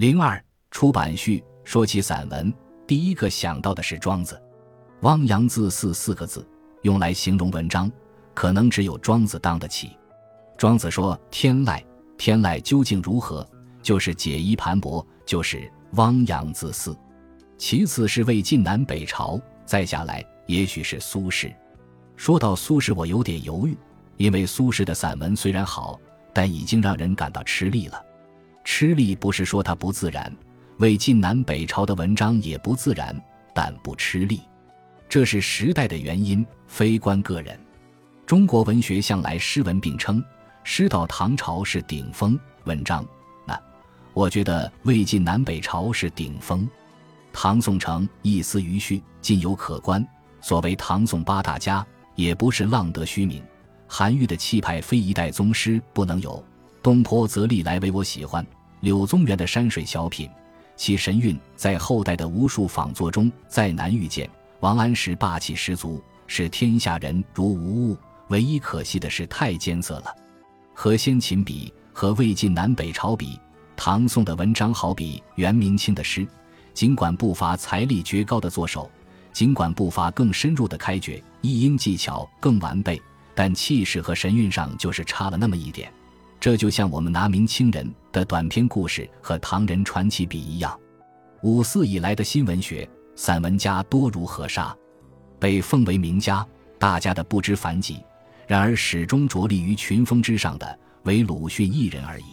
零二出版序说起散文，第一个想到的是庄子。汪洋自肆四个字用来形容文章，可能只有庄子当得起。庄子说：“天籁，天籁究竟如何？就是解衣盘驳，就是汪洋自肆。其次是魏晋南北朝，再下来也许是苏轼。说到苏轼，我有点犹豫，因为苏轼的散文虽然好，但已经让人感到吃力了。吃力不是说他不自然，魏晋南北朝的文章也不自然，但不吃力。”这是时代的原因，非关个人。中国文学向来诗文并称，诗到唐朝是顶峰文章。那我觉得魏晋南北朝是顶峰，唐宋成一丝余绪，尽有可观。所谓唐宋八大家，也不是浪得虚名。韩愈的气派非一代宗师不能有。东坡则历来为我喜欢。柳宗元的山水小品，其神韵在后代的无数仿作中再难遇见。王安石霸气十足，视天下人如无物。唯一可惜的是太艰涩了。和先秦比，和魏晋南北朝比，唐宋的文章好比元明清的诗，尽管不乏才力绝高的作手，尽管不乏更深入的开掘，译音技巧更完备，但气势和神韵上就是差了那么一点。这就像我们拿明清人的短篇故事和唐人传奇比一样。五四以来的新文学。散文家多如河沙，被奉为名家，大家的不知凡几。然而始终着力于群峰之上的，唯鲁迅一人而已。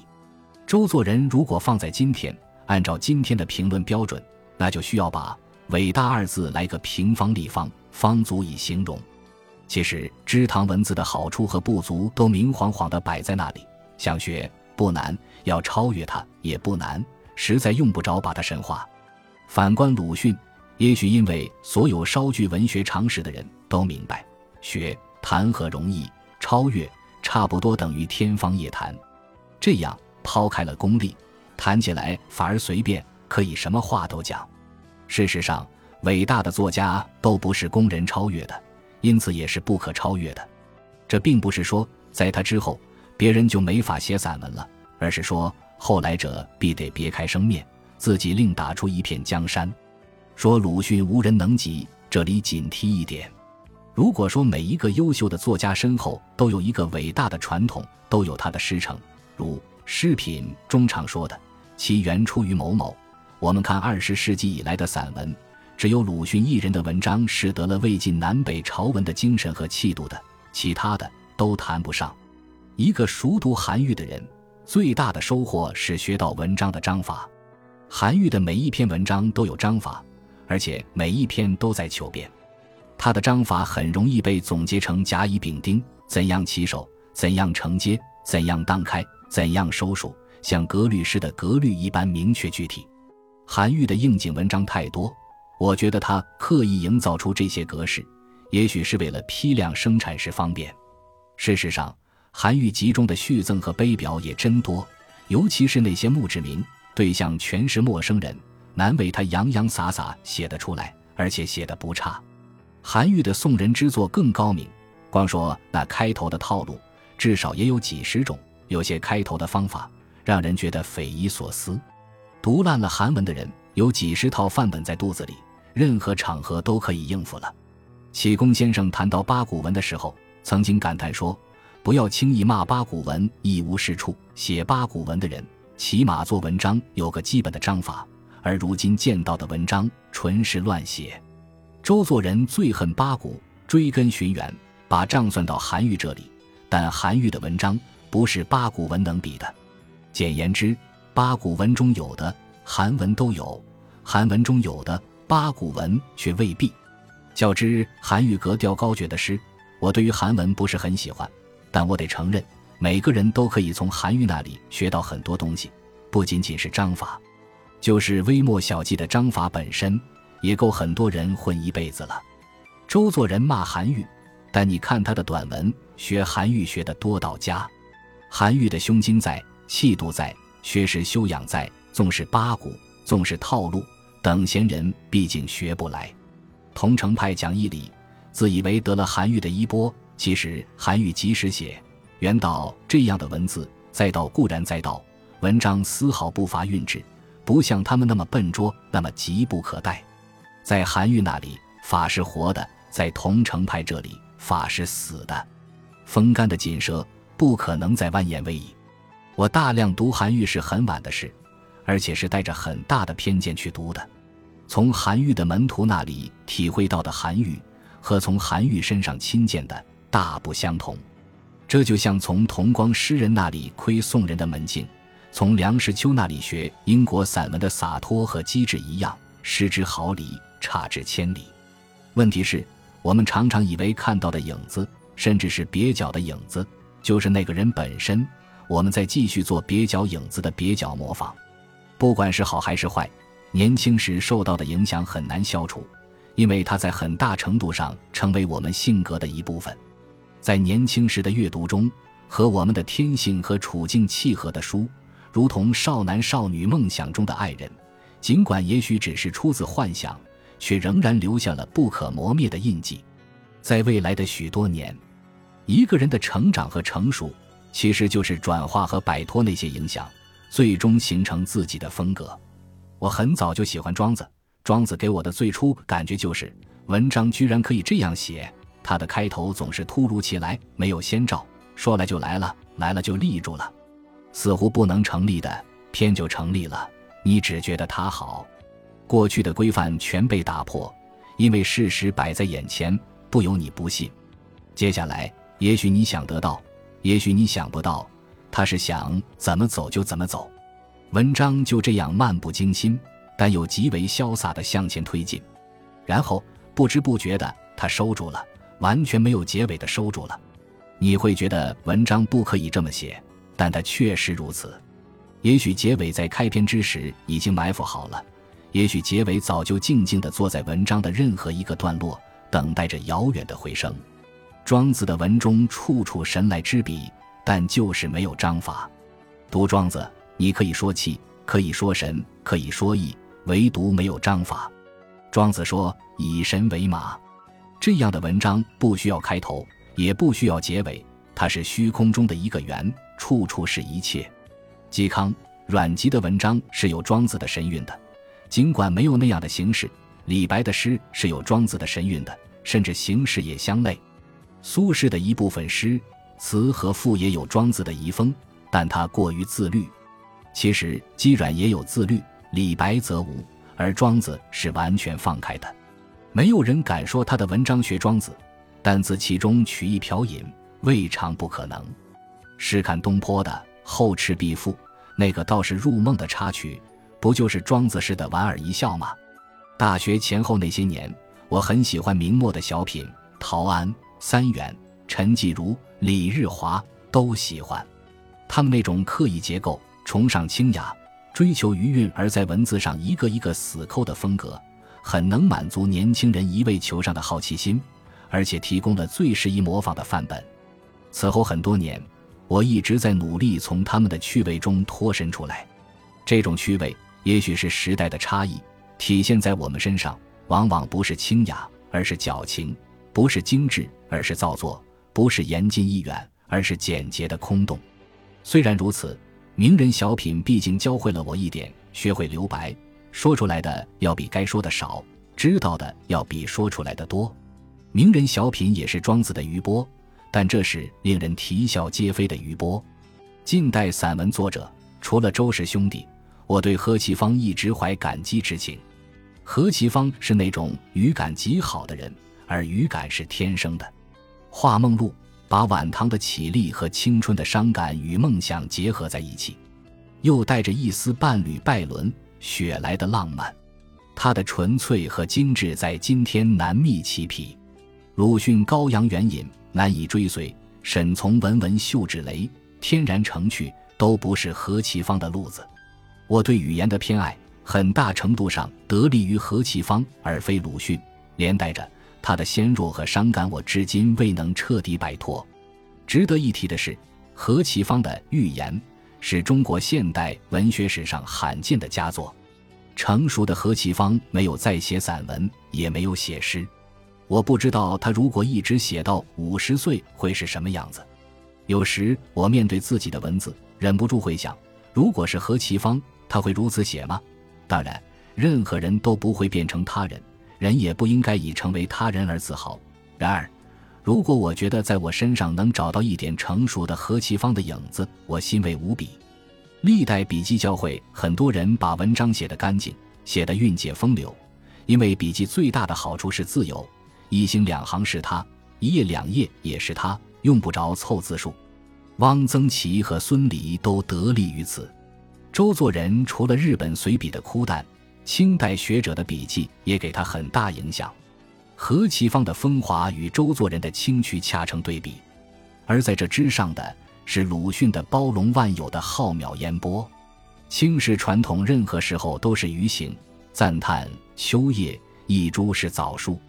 周作人如果放在今天，按照今天的评论标准，那就需要把“伟大”二字来个平方立方，方足以形容。其实知唐文字的好处和不足都明晃晃地摆在那里，想学不难，要超越它也不难，实在用不着把它神化。反观鲁迅。也许因为所有稍具文学常识的人都明白，学谈何容易，超越差不多等于天方夜谭。这样抛开了功利，谈起来反而随便，可以什么话都讲。事实上，伟大的作家都不是供人超越的，因此也是不可超越的。这并不是说在他之后别人就没法写散文了，而是说后来者必得别开生面，自己另打出一片江山。说鲁迅无人能及，这里仅提一点：如果说每一个优秀的作家身后都有一个伟大的传统，都有他的师承，如《诗品》中常说的“其源出于某某”，我们看二十世纪以来的散文，只有鲁迅一人的文章是得了魏晋南北朝文的精神和气度的，其他的都谈不上。一个熟读韩愈的人，最大的收获是学到文章的章法。韩愈的每一篇文章都有章法。而且每一篇都在求变，他的章法很容易被总结成甲乙丙丁，怎样起手，怎样承接，怎样荡开，怎样收束，像格律诗的格律一般明确具体。韩愈的应景文章太多，我觉得他刻意营造出这些格式，也许是为了批量生产时方便。事实上，韩愈集中的序赠和碑表也真多，尤其是那些墓志铭，对象全是陌生人。难为他洋洋洒洒写得出来，而且写得不差。韩愈的宋人之作更高明，光说那开头的套路，至少也有几十种。有些开头的方法让人觉得匪夷所思。读烂了韩文的人，有几十套范本在肚子里，任何场合都可以应付了。启功先生谈到八股文的时候，曾经感叹说：“不要轻易骂八股文一无是处。写八股文的人，起码做文章有个基本的章法。”而如今见到的文章纯是乱写。周作人最恨八股，追根寻源，把账算到韩愈这里。但韩愈的文章不是八股文能比的。简言之，八股文中有的韩文都有，韩文中有的八股文却未必。较之韩愈格调高绝的诗，我对于韩文不是很喜欢。但我得承认，每个人都可以从韩愈那里学到很多东西，不仅仅是章法。就是微末小记的章法本身，也够很多人混一辈子了。周作人骂韩愈，但你看他的短文，学韩愈学的多到家。韩愈的胸襟在，气度在，学识修养在，纵是八股，纵是套路，等闲人毕竟学不来。桐城派讲义理，自以为得了韩愈的衣钵，其实韩愈及时写原道这样的文字，再道固然再道，文章丝毫不乏韵致。不像他们那么笨拙，那么急不可待。在韩愈那里，法是活的；在桐城派这里，法是死的。风干的锦蛇不可能再万言未矣。我大量读韩愈是很晚的事，而且是带着很大的偏见去读的。从韩愈的门徒那里体会到的韩愈，和从韩愈身上亲见的大不相同。这就像从同光诗人那里窥宋人的门径，从梁实秋那里学英国散文的洒脱和机智一样，失之毫厘，差之千里。问题是，我们常常以为看到的影子。甚至是蹩脚的影子，就是那个人本身。我们在继续做蹩脚影子的蹩脚模仿，不管是好还是坏，年轻时受到的影响很难消除，因为它在很大程度上成为我们性格的一部分。在年轻时的阅读中，和我们的天性和处境契合的书，如同少男少女梦想中的爱人，尽管也许只是出自幻想，却仍然留下了不可磨灭的印记。在未来的许多年。一个人的成长和成熟，其实就是转化和摆脱那些影响，最终形成自己的风格。我很早就喜欢庄子，庄子给我的最初感觉就是文章居然可以这样写。他的开头总是突如其来，没有先兆，说来就来了，来了就立住了，似乎不能成立的，偏就成立了。你只觉得他好，过去的规范全被打破，因为事实摆在眼前，不由你不信。接下来。也许你想得到，也许你想不到，他是想怎么走就怎么走。文章就这样漫不经心，但又极为潇洒地向前推进。然后不知不觉的，他收住了，完全没有结尾的收住了。你会觉得文章不可以这么写，但它确实如此。也许结尾在开篇之时已经埋伏好了，也许结尾早就静静地坐在文章的任何一个段落，等待着遥远的回声。庄子的文中处处神来之笔，但就是没有章法。读庄子，你可以说气，可以说神，可以说意，唯独没有章法。庄子说：“以神为马。”这样的文章不需要开头，也不需要结尾，它是虚空中的一个圆，处处是一切。嵇康、阮籍的文章是有庄子的神韵的，尽管没有那样的形式。李白的诗是有庄子的神韵的，甚至形式也相类。苏轼的一部分诗词和赋也有庄子的遗风，但他过于自律。其实姬阮也有自律，李白则无，而庄子是完全放开的。没有人敢说他的文章学庄子，但自其中取一瓢饮，未尝不可能。试看东坡的《后赤壁赋》，那个道士入梦的插曲，不就是庄子式的莞尔一笑吗？大学前后那些年，我很喜欢明末的小品，陶庵。三元、陈继儒、李日华都喜欢，他们那种刻意结构、崇尚清雅、追求余韵，而在文字上一个一个死抠的风格，很能满足年轻人一味求上的好奇心，而且提供了最适宜模仿的范本。此后很多年，我一直在努力从他们的趣味中脱身出来。这种趣味，也许是时代的差异，体现在我们身上，往往不是清雅，而是矫情。不是精致，而是造作；不是言近意远，而是简洁的空洞。虽然如此，名人小品毕竟教会了我一点：学会留白，说出来的要比该说的少，知道的要比说出来的多。名人小品也是庄子的余波，但这是令人啼笑皆非的余波。近代散文作者，除了周氏兄弟，我对何其芳一直怀感激之情。何其芳是那种语感极好的人。而语感是天生的，《画梦录》把晚唐的绮丽和青春的伤感与梦想结合在一起，又带着一丝伴侣拜伦雪莱的浪漫。它的纯粹和精致在今天难觅其匹。鲁迅高扬远引难以追随，沈从文文秀至雷，天然成趣，都不是何其芳的路子。我对语言的偏爱，很大程度上得力于何其芳，而非鲁迅，连带着。他的纤弱和伤感，我至今未能彻底摆脱。值得一提的是，何其芳的《寓言》是中国现代文学史上罕见的佳作。成熟的何其芳没有再写散文，也没有写诗。我不知道他如果一直写到五十岁会是什么样子。有时我面对自己的文字，忍不住会想：如果是何其芳，他会如此写吗？当然，任何人都不会变成他人，人也不应该以成为他人而自豪。然而，如果我觉得在我身上能找到一点成熟的何其芳的影子，我欣慰无比。历代笔记教会很多人把文章写得干净，写得韵解风流，因为笔记最大的好处是自由，一行两行是他，一页两页也是他，用不着凑字数。汪曾祺和孙犁都得力于此。周作人除了日本随笔的枯淡，清代学者的笔记也给他很大影响。何其芳的风华与周作人的清趣恰成对比，而在这之上的是鲁迅的包容万有的浩渺烟波。清史传统任何时候都是余行赞叹秋叶一株是枣树，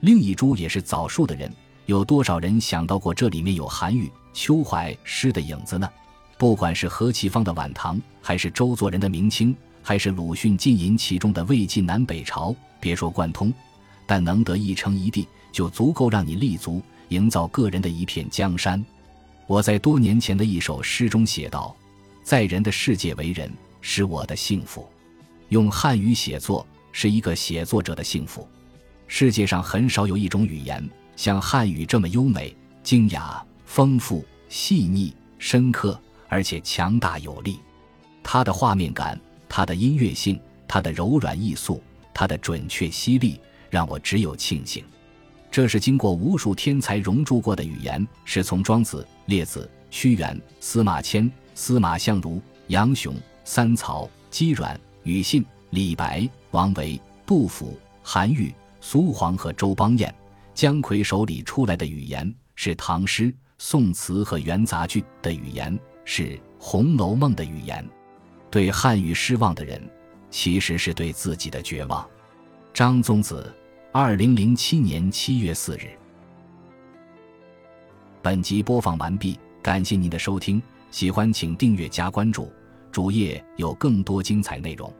另一株也是枣树的人，有多少人想到过这里面有韩愈、秋怀诗的影子呢？不管是何其芳的晚唐，还是周作人的明清，还是鲁迅浸淫其中的魏晋南北朝，别说贯通。但能得一城一地，就足够让你立足，营造个人的一片江山。我在多年前的一首诗中写道：“在人的世界为人，是我的幸福。用汉语写作是一个写作者的幸福。世界上很少有一种语言像汉语这么优美、精雅、丰富、细腻、深刻，而且强大有力。它的画面感，它的音乐性，它的柔软易速，它的准确犀利。”让我只有庆幸，这是经过无数天才熔铸过的语言，是从庄子、列子、屈原、司马迁、司马相如、杨雄、三曹、姬阮、庾信、李白、王维、杜甫、韩愈、苏黄和周邦彦、姜夔手里出来的语言，是唐诗、宋词和元杂剧的语言，是《红楼梦》的语言。对汉语失望的人，其实是对自己的绝望。张宗子。二零零七年七月四日，本集播放完毕，感谢您的收听，喜欢请订阅加关注，主页有更多精彩内容。